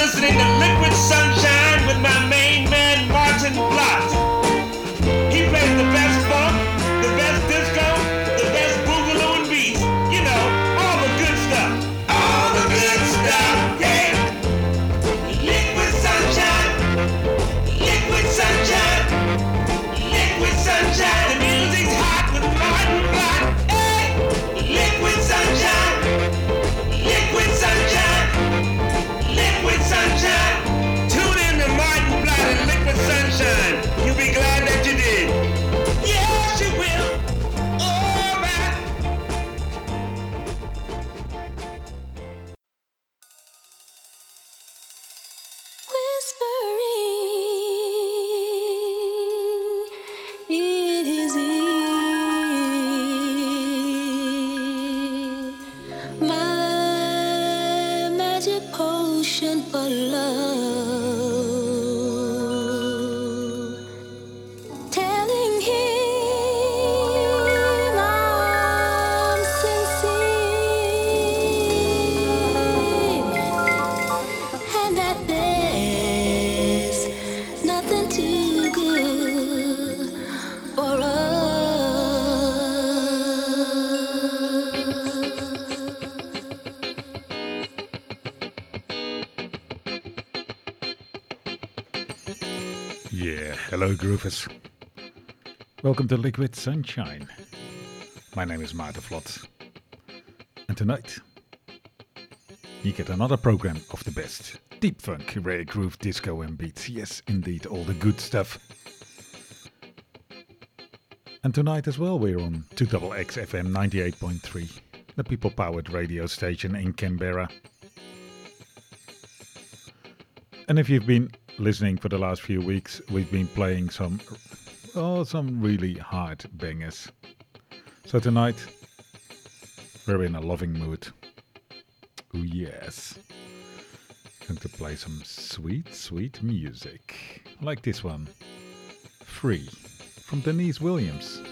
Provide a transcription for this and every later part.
listening to Liquid Sunshine with my man. Groovers. Welcome to Liquid Sunshine. My name is Maarten Vlot. And tonight, you get another program of the best. Deep funk, rare groove, disco and beats. Yes, indeed, all the good stuff. And tonight as well, we're on 2XX FM 98.3, the people powered radio station in Canberra. And if you've been listening for the last few weeks, we've been playing some, oh, some really hard bangers. So tonight, we're in a loving mood. Oh yes. Going to play some sweet, sweet music. Like this one. Free. From Deniece Williams.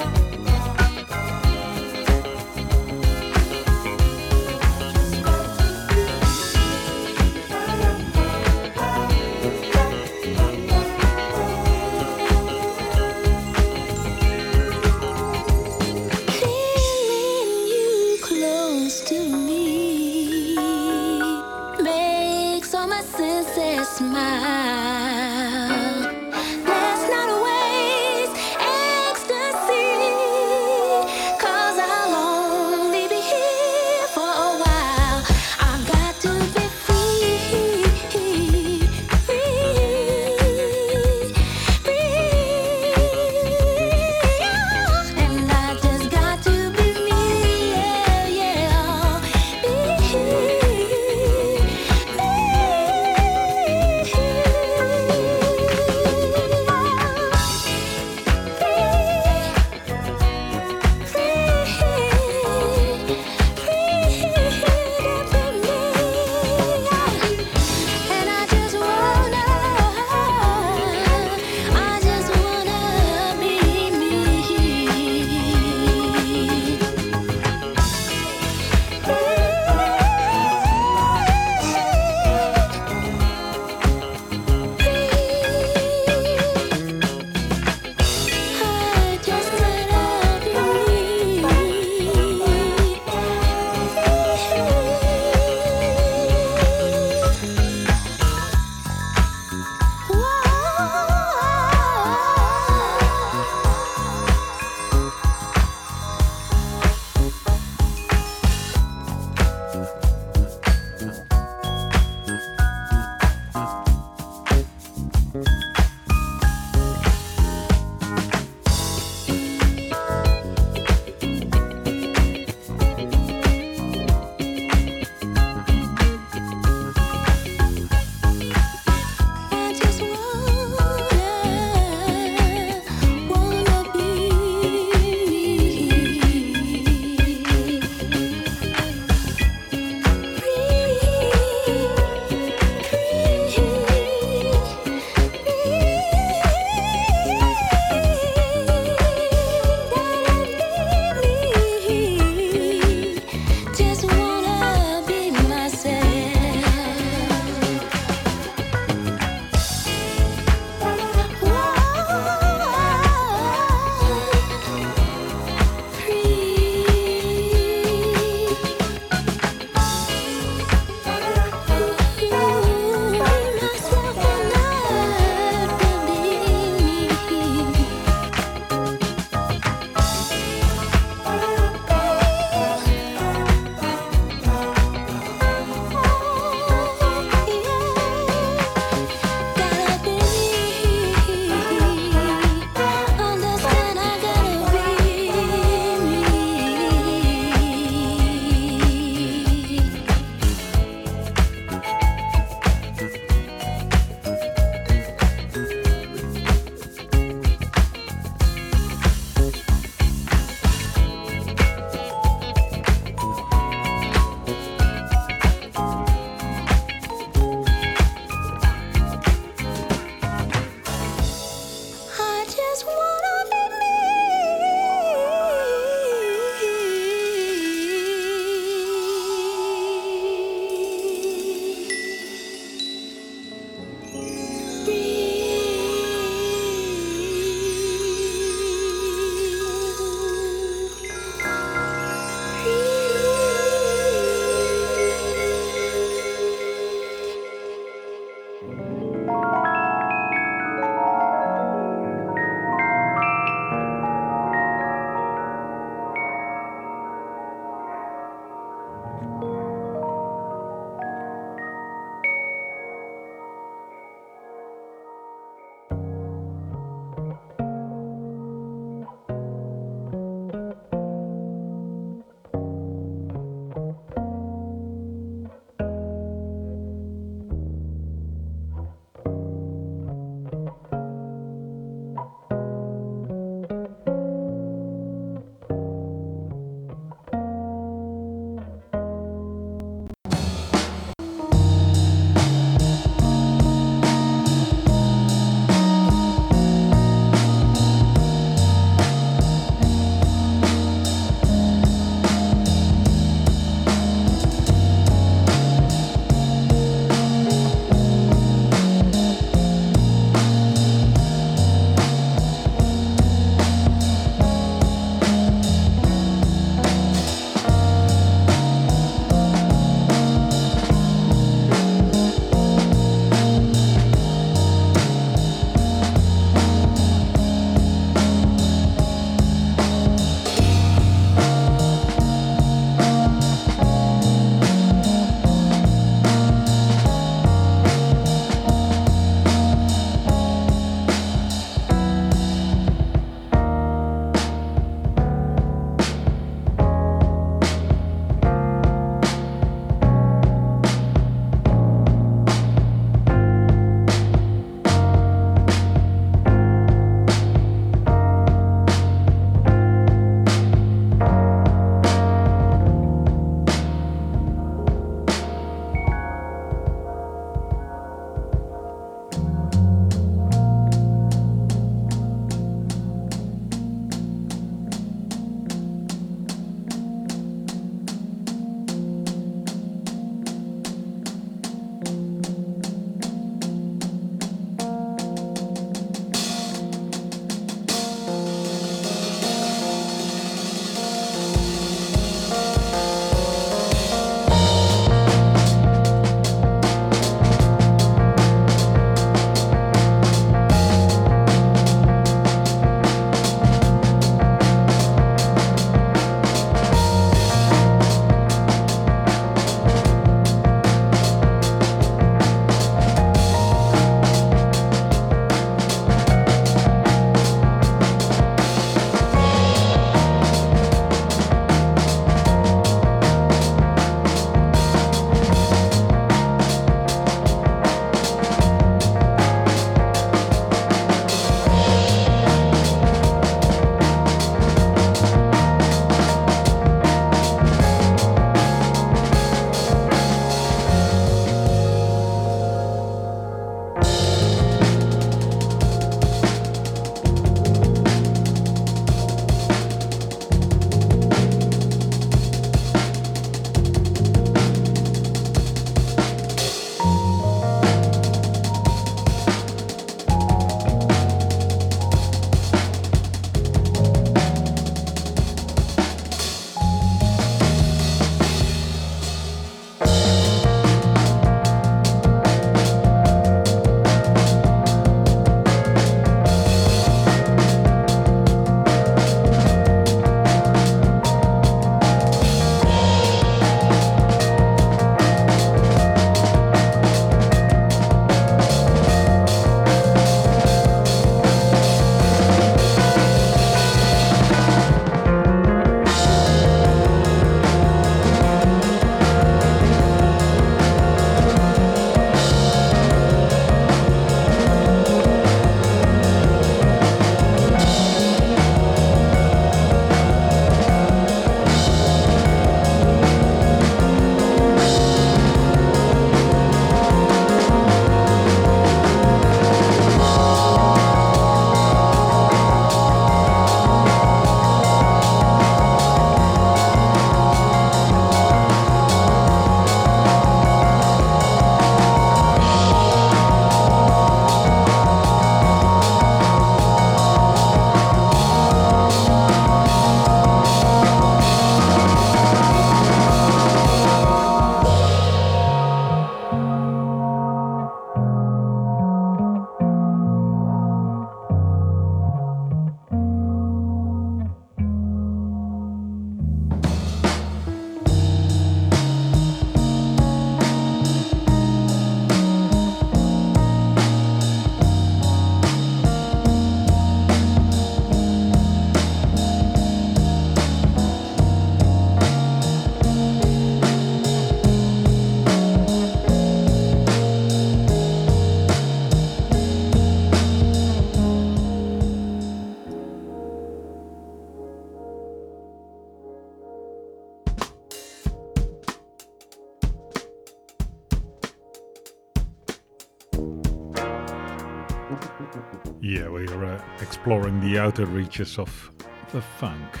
Exploring the outer reaches of the funk.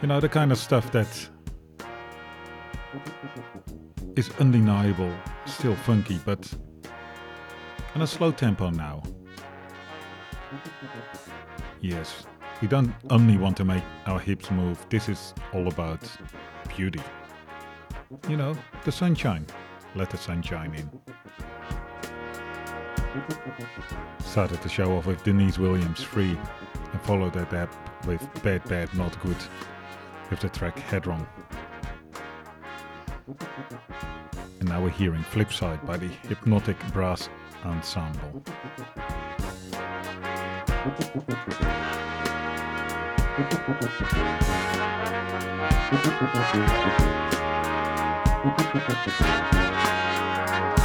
You know, the kind of stuff that is undeniable, still funky, but on a slow tempo now. Yes, we don't only want to make our hips move, this is all about beauty. You know, the sunshine. Let the sunshine in. Started the show off with Deniece Williams Free and followed that up with Bad Bad Not Good with the track Headroom. And now we're hearing Flipside by the Hypnotic Brass Ensemble.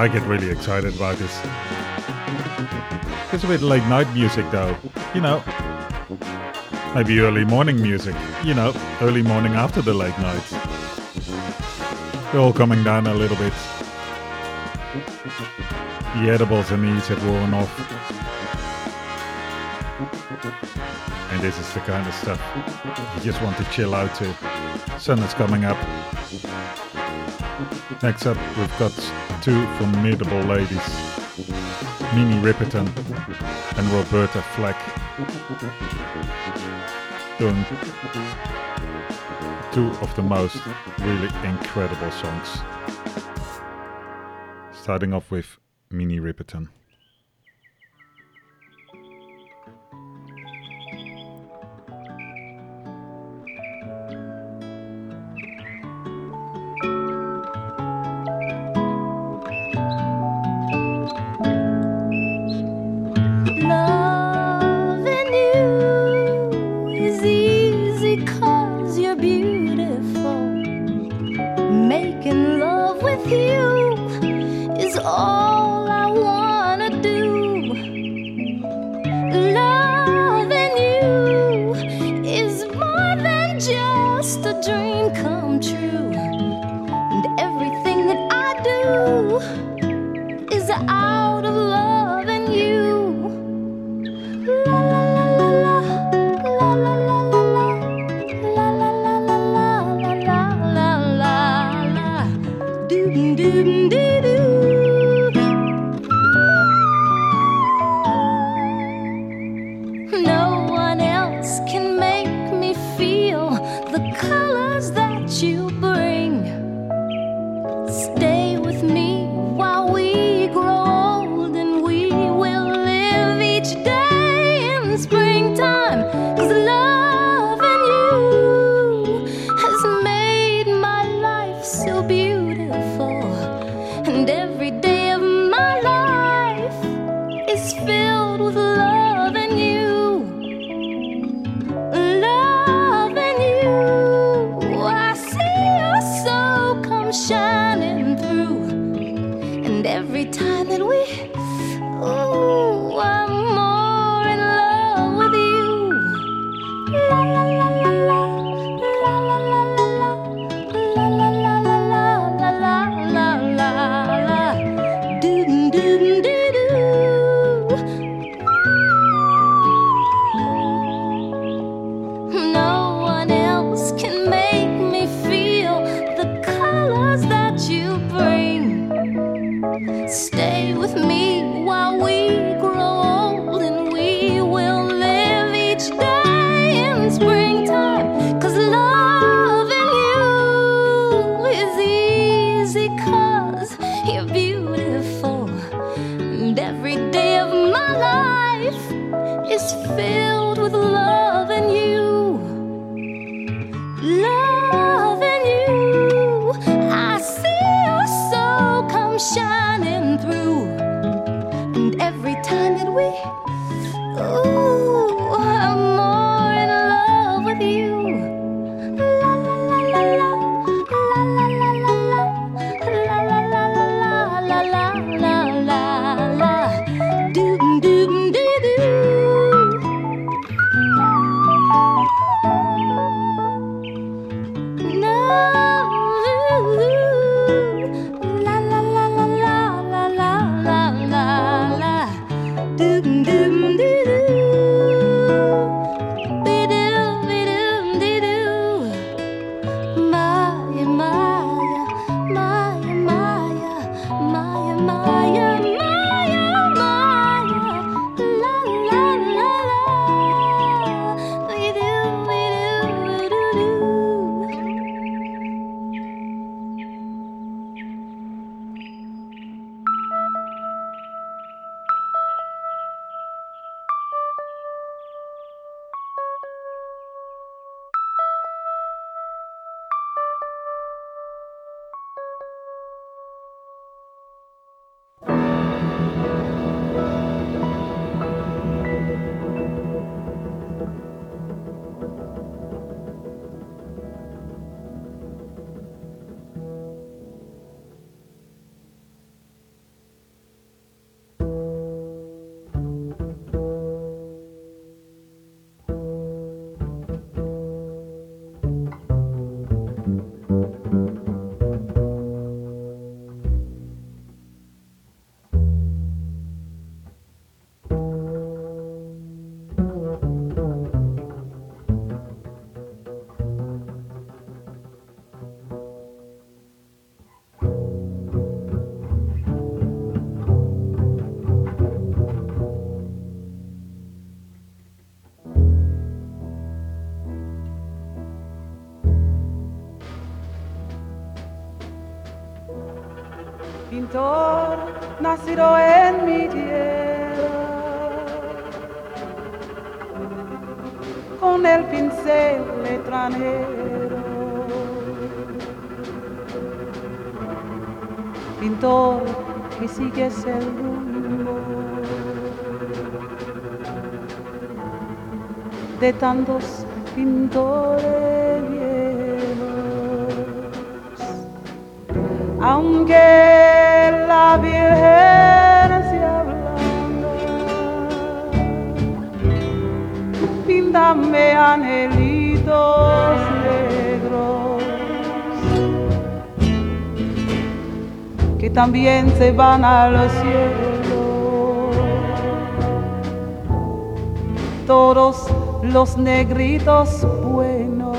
I get really excited about this. It's a bit late night music though, you know. Maybe early morning music, you know, early morning after the late night. We're all coming down a little bit. The edibles and eats have worn off. And this is the kind of stuff you just want to chill out to. Sun is coming up. Next up, we've got two formidable ladies, Minnie Riperton and Roberta Flack, doing two of the most really incredible songs. Starting off with Minnie Riperton. Extranjero. Pintor que sigues el rumbo de tantos pintores viejos. Aunque la Virgen se ablanda, píntame angelitos también se van al cielo. Todos los negritos buenos.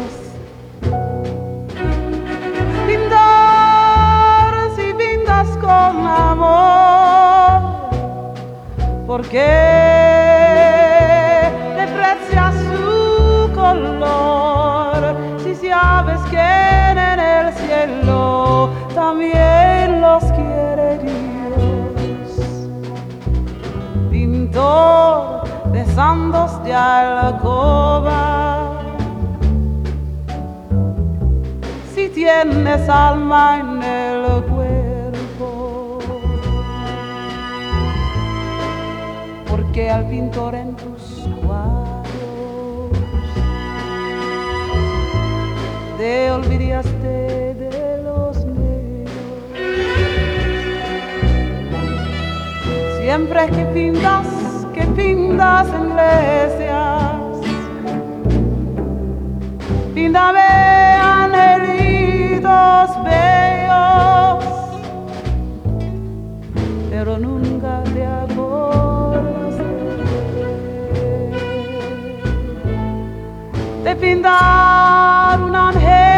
Pintar si pintas con amor, porque deprecia su color. Si sabes que en el cielo también Pintor de santos de alcoba. Si tienes alma en el cuerpo, porque al pintor en tus cuadros te olvidaste de los negros. Siempre que pintas pintas iglesias. Píntame angelitos bellos, pero nunca te acuerdas de, de pintar un ángel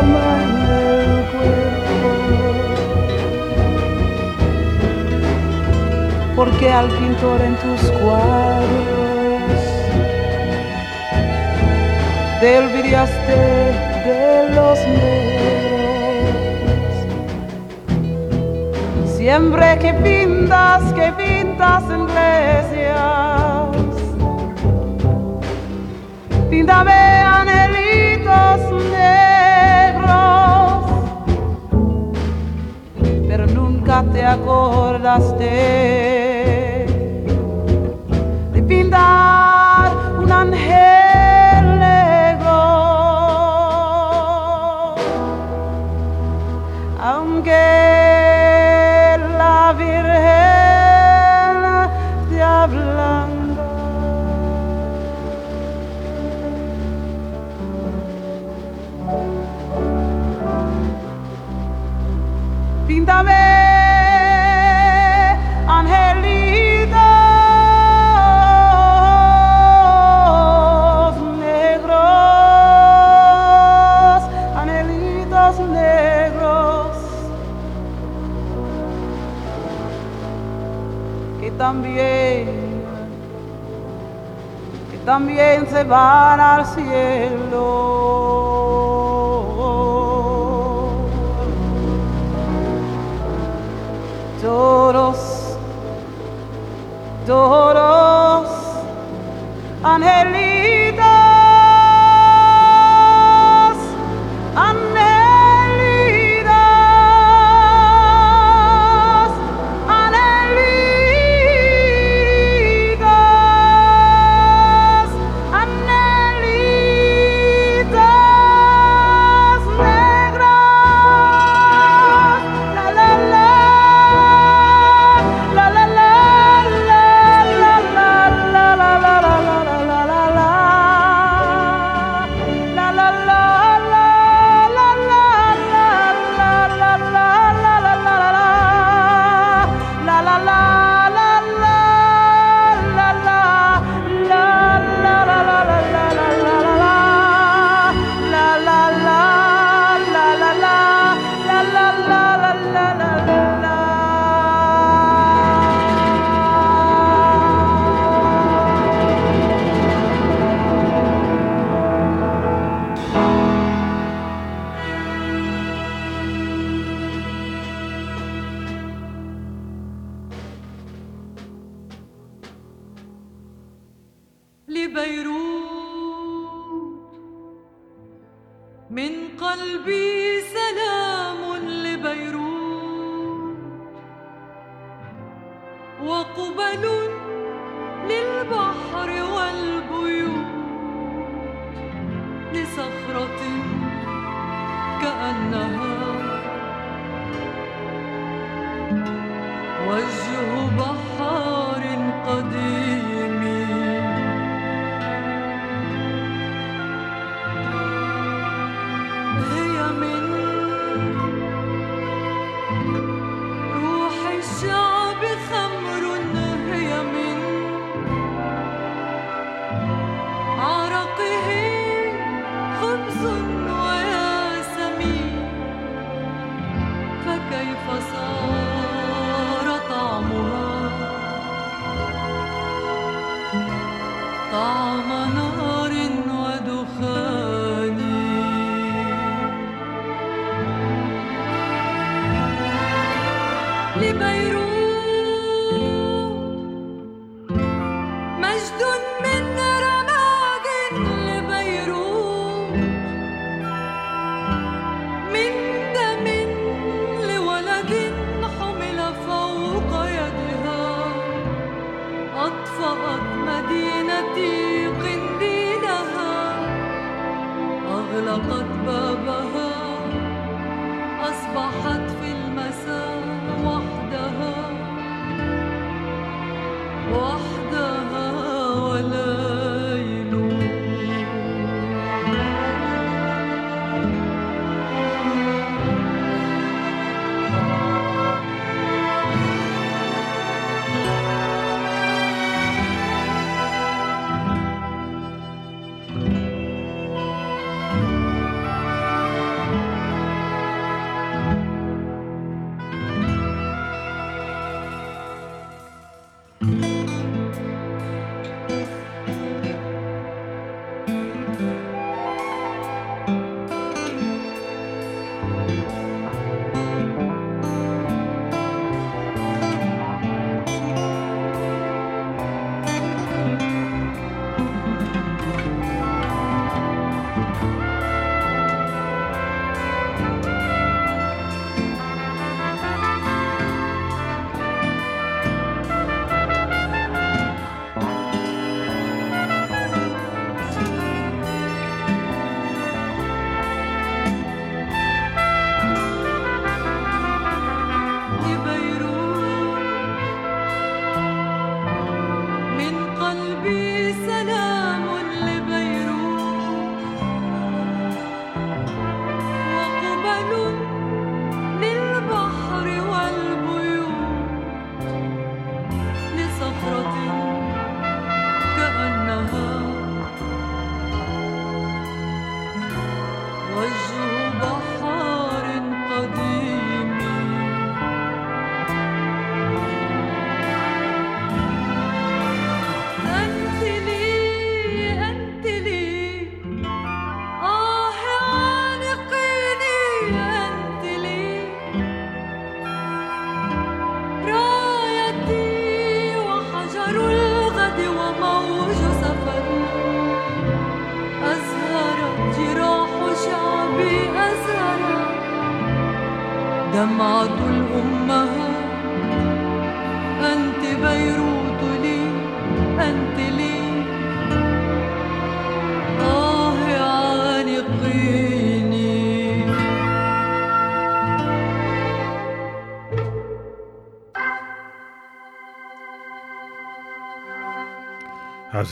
en porque al pintor en tus cuadros te olvidaste de los negros. Siempre que pintas, que pintas iglesias, píntame te acordaste también se van al cielo. Todos, todos, angelitos,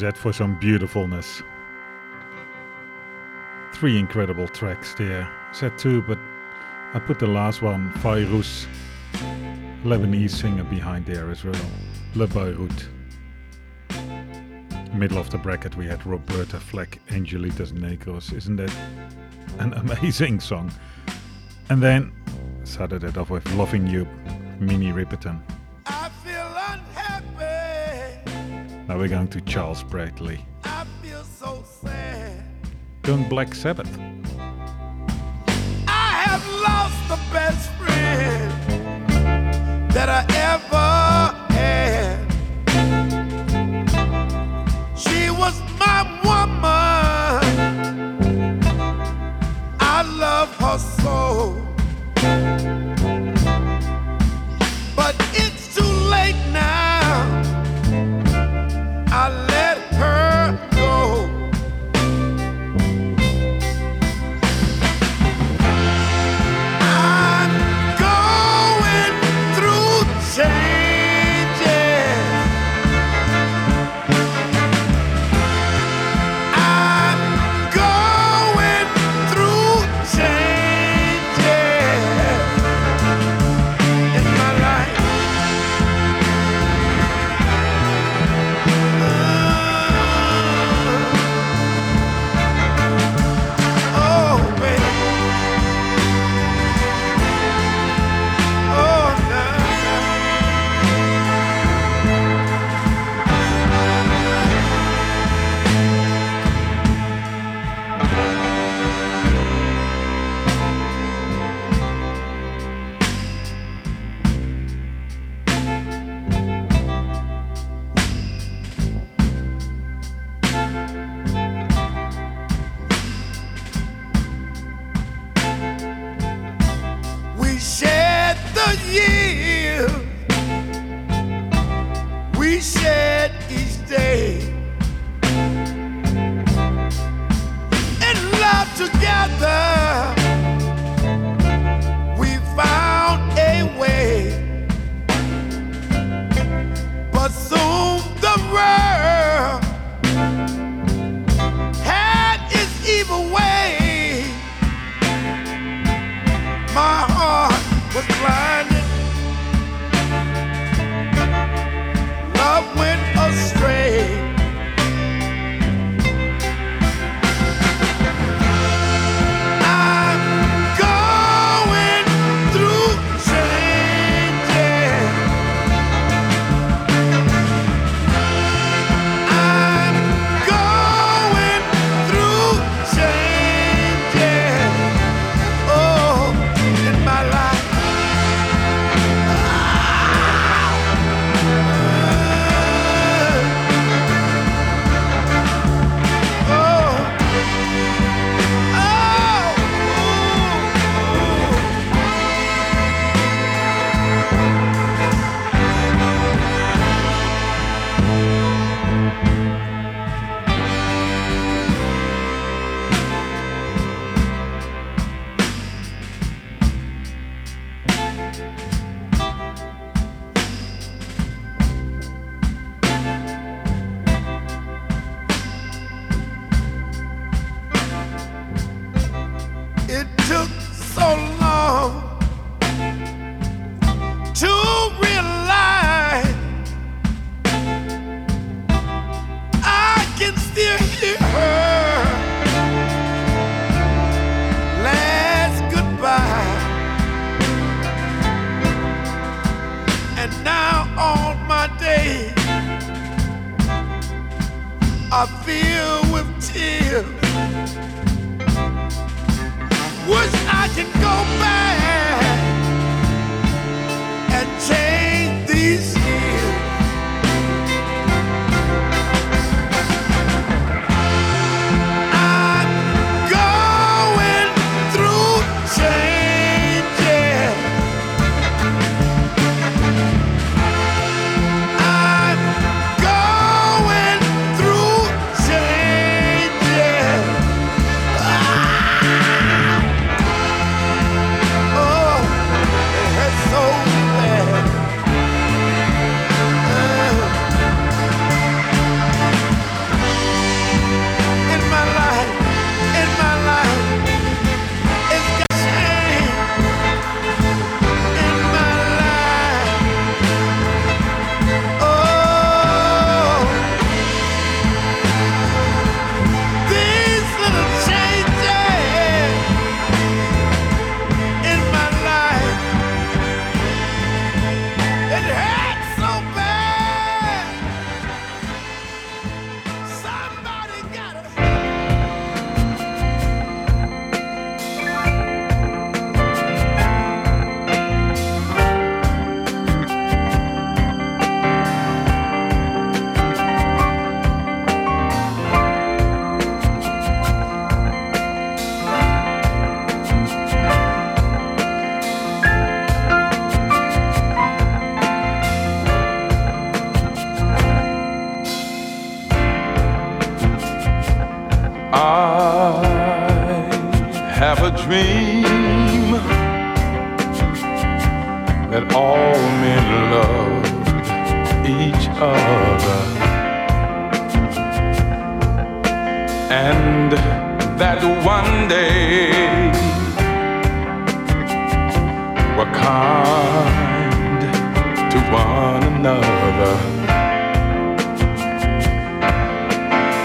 How's for some beautifulness? Three incredible tracks there. Set two, but I put the last one, Fairuz, Lebanese singer behind there as well. Le Beirut. Middle of the bracket we had Roberta Flack, Angelitos Negros. Isn't that an amazing song? And then started it off with Loving You, Minnie Riperton. Now we're going to Charles Bradley. I feel so sad. Done Black Sabbath. I have lost the best friend that I ever had. She was my woman. I love her so. together. are filled with tears. Wish I could go back. all men love each other. And that one day we're kind to one another.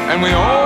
And we all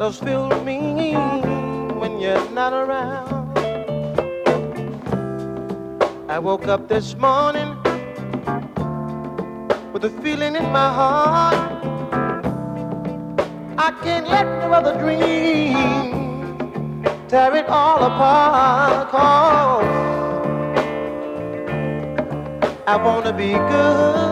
shadows fill me when you're not around. I woke up this morning with a feeling in my heart. I can't let no other dream tear it all apart. I wanna be good.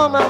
woman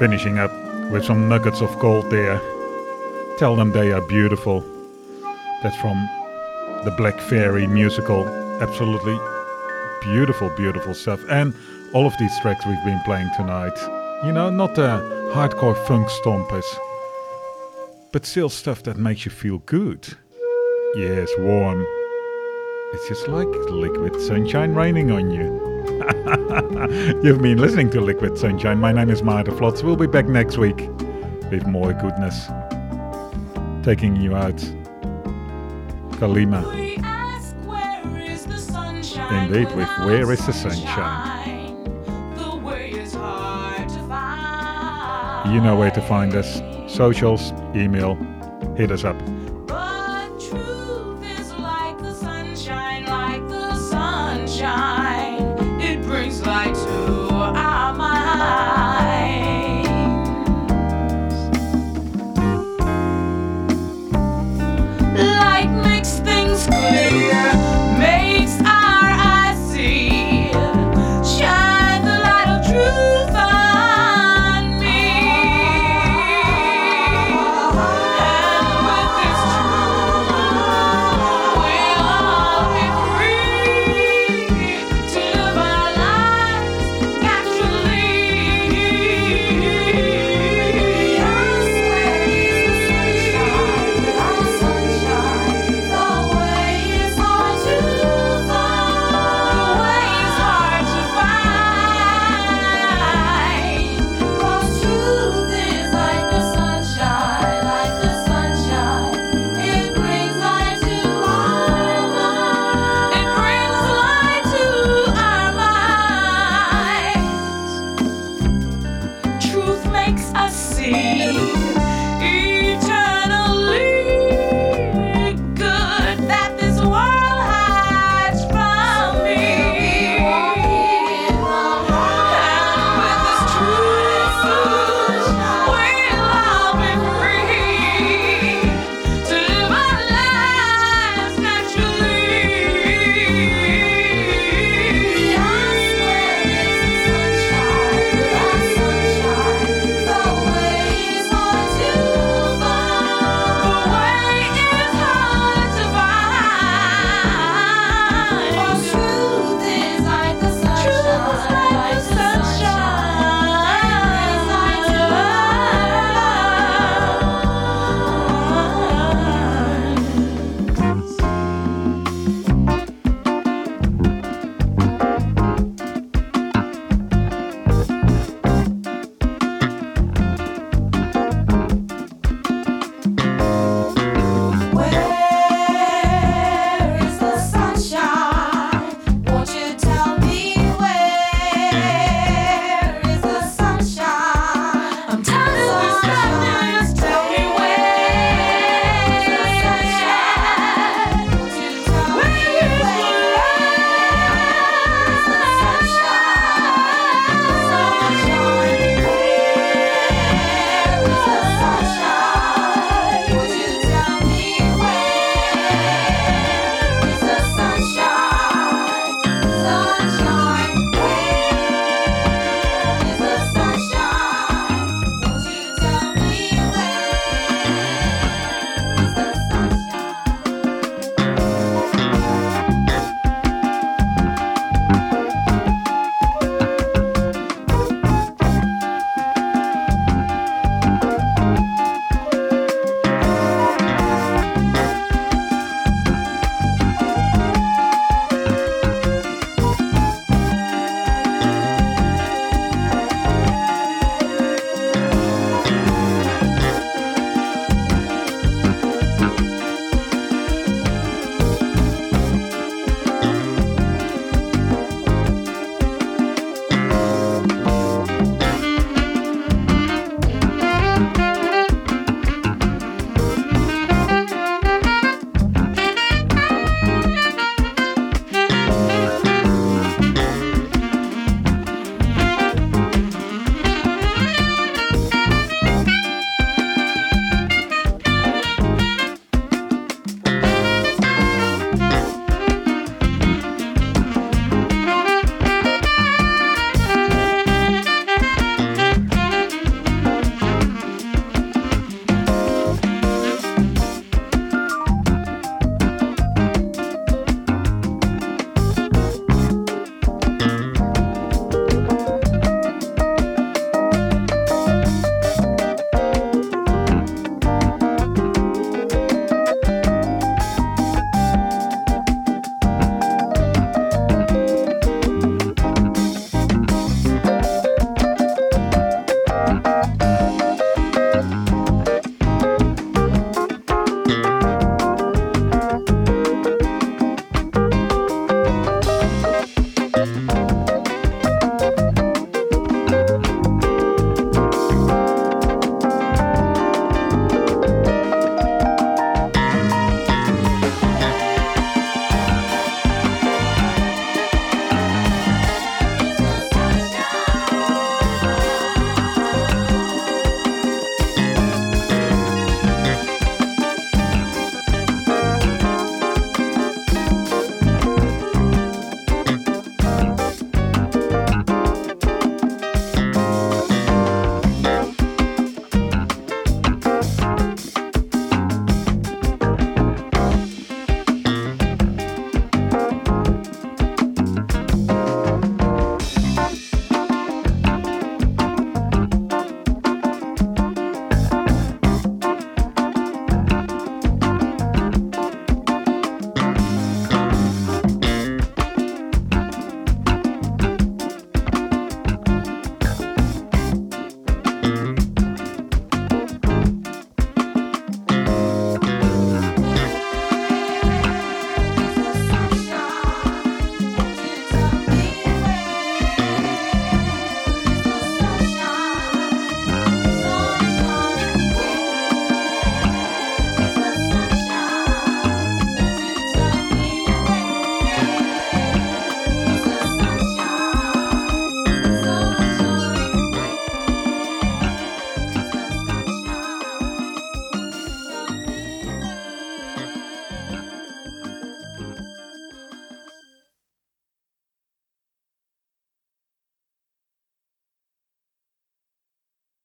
finishing up with some nuggets of gold there. Tell them they are beautiful. That's from the Black Fairy musical. Absolutely beautiful, beautiful stuff. And all of these tracks we've been playing tonight. You know, not the hardcore funk stompers, but still stuff that makes you feel good. Yes, warm. It's just like liquid sunshine raining on you. You've been listening to Liquid Sunshine. My name is Maarten Vlot. We'll be back next week with more goodness. Taking you out Kalima. Indeed, with Where is the Sunshine? You know where to find us. Socials, email, hit us up.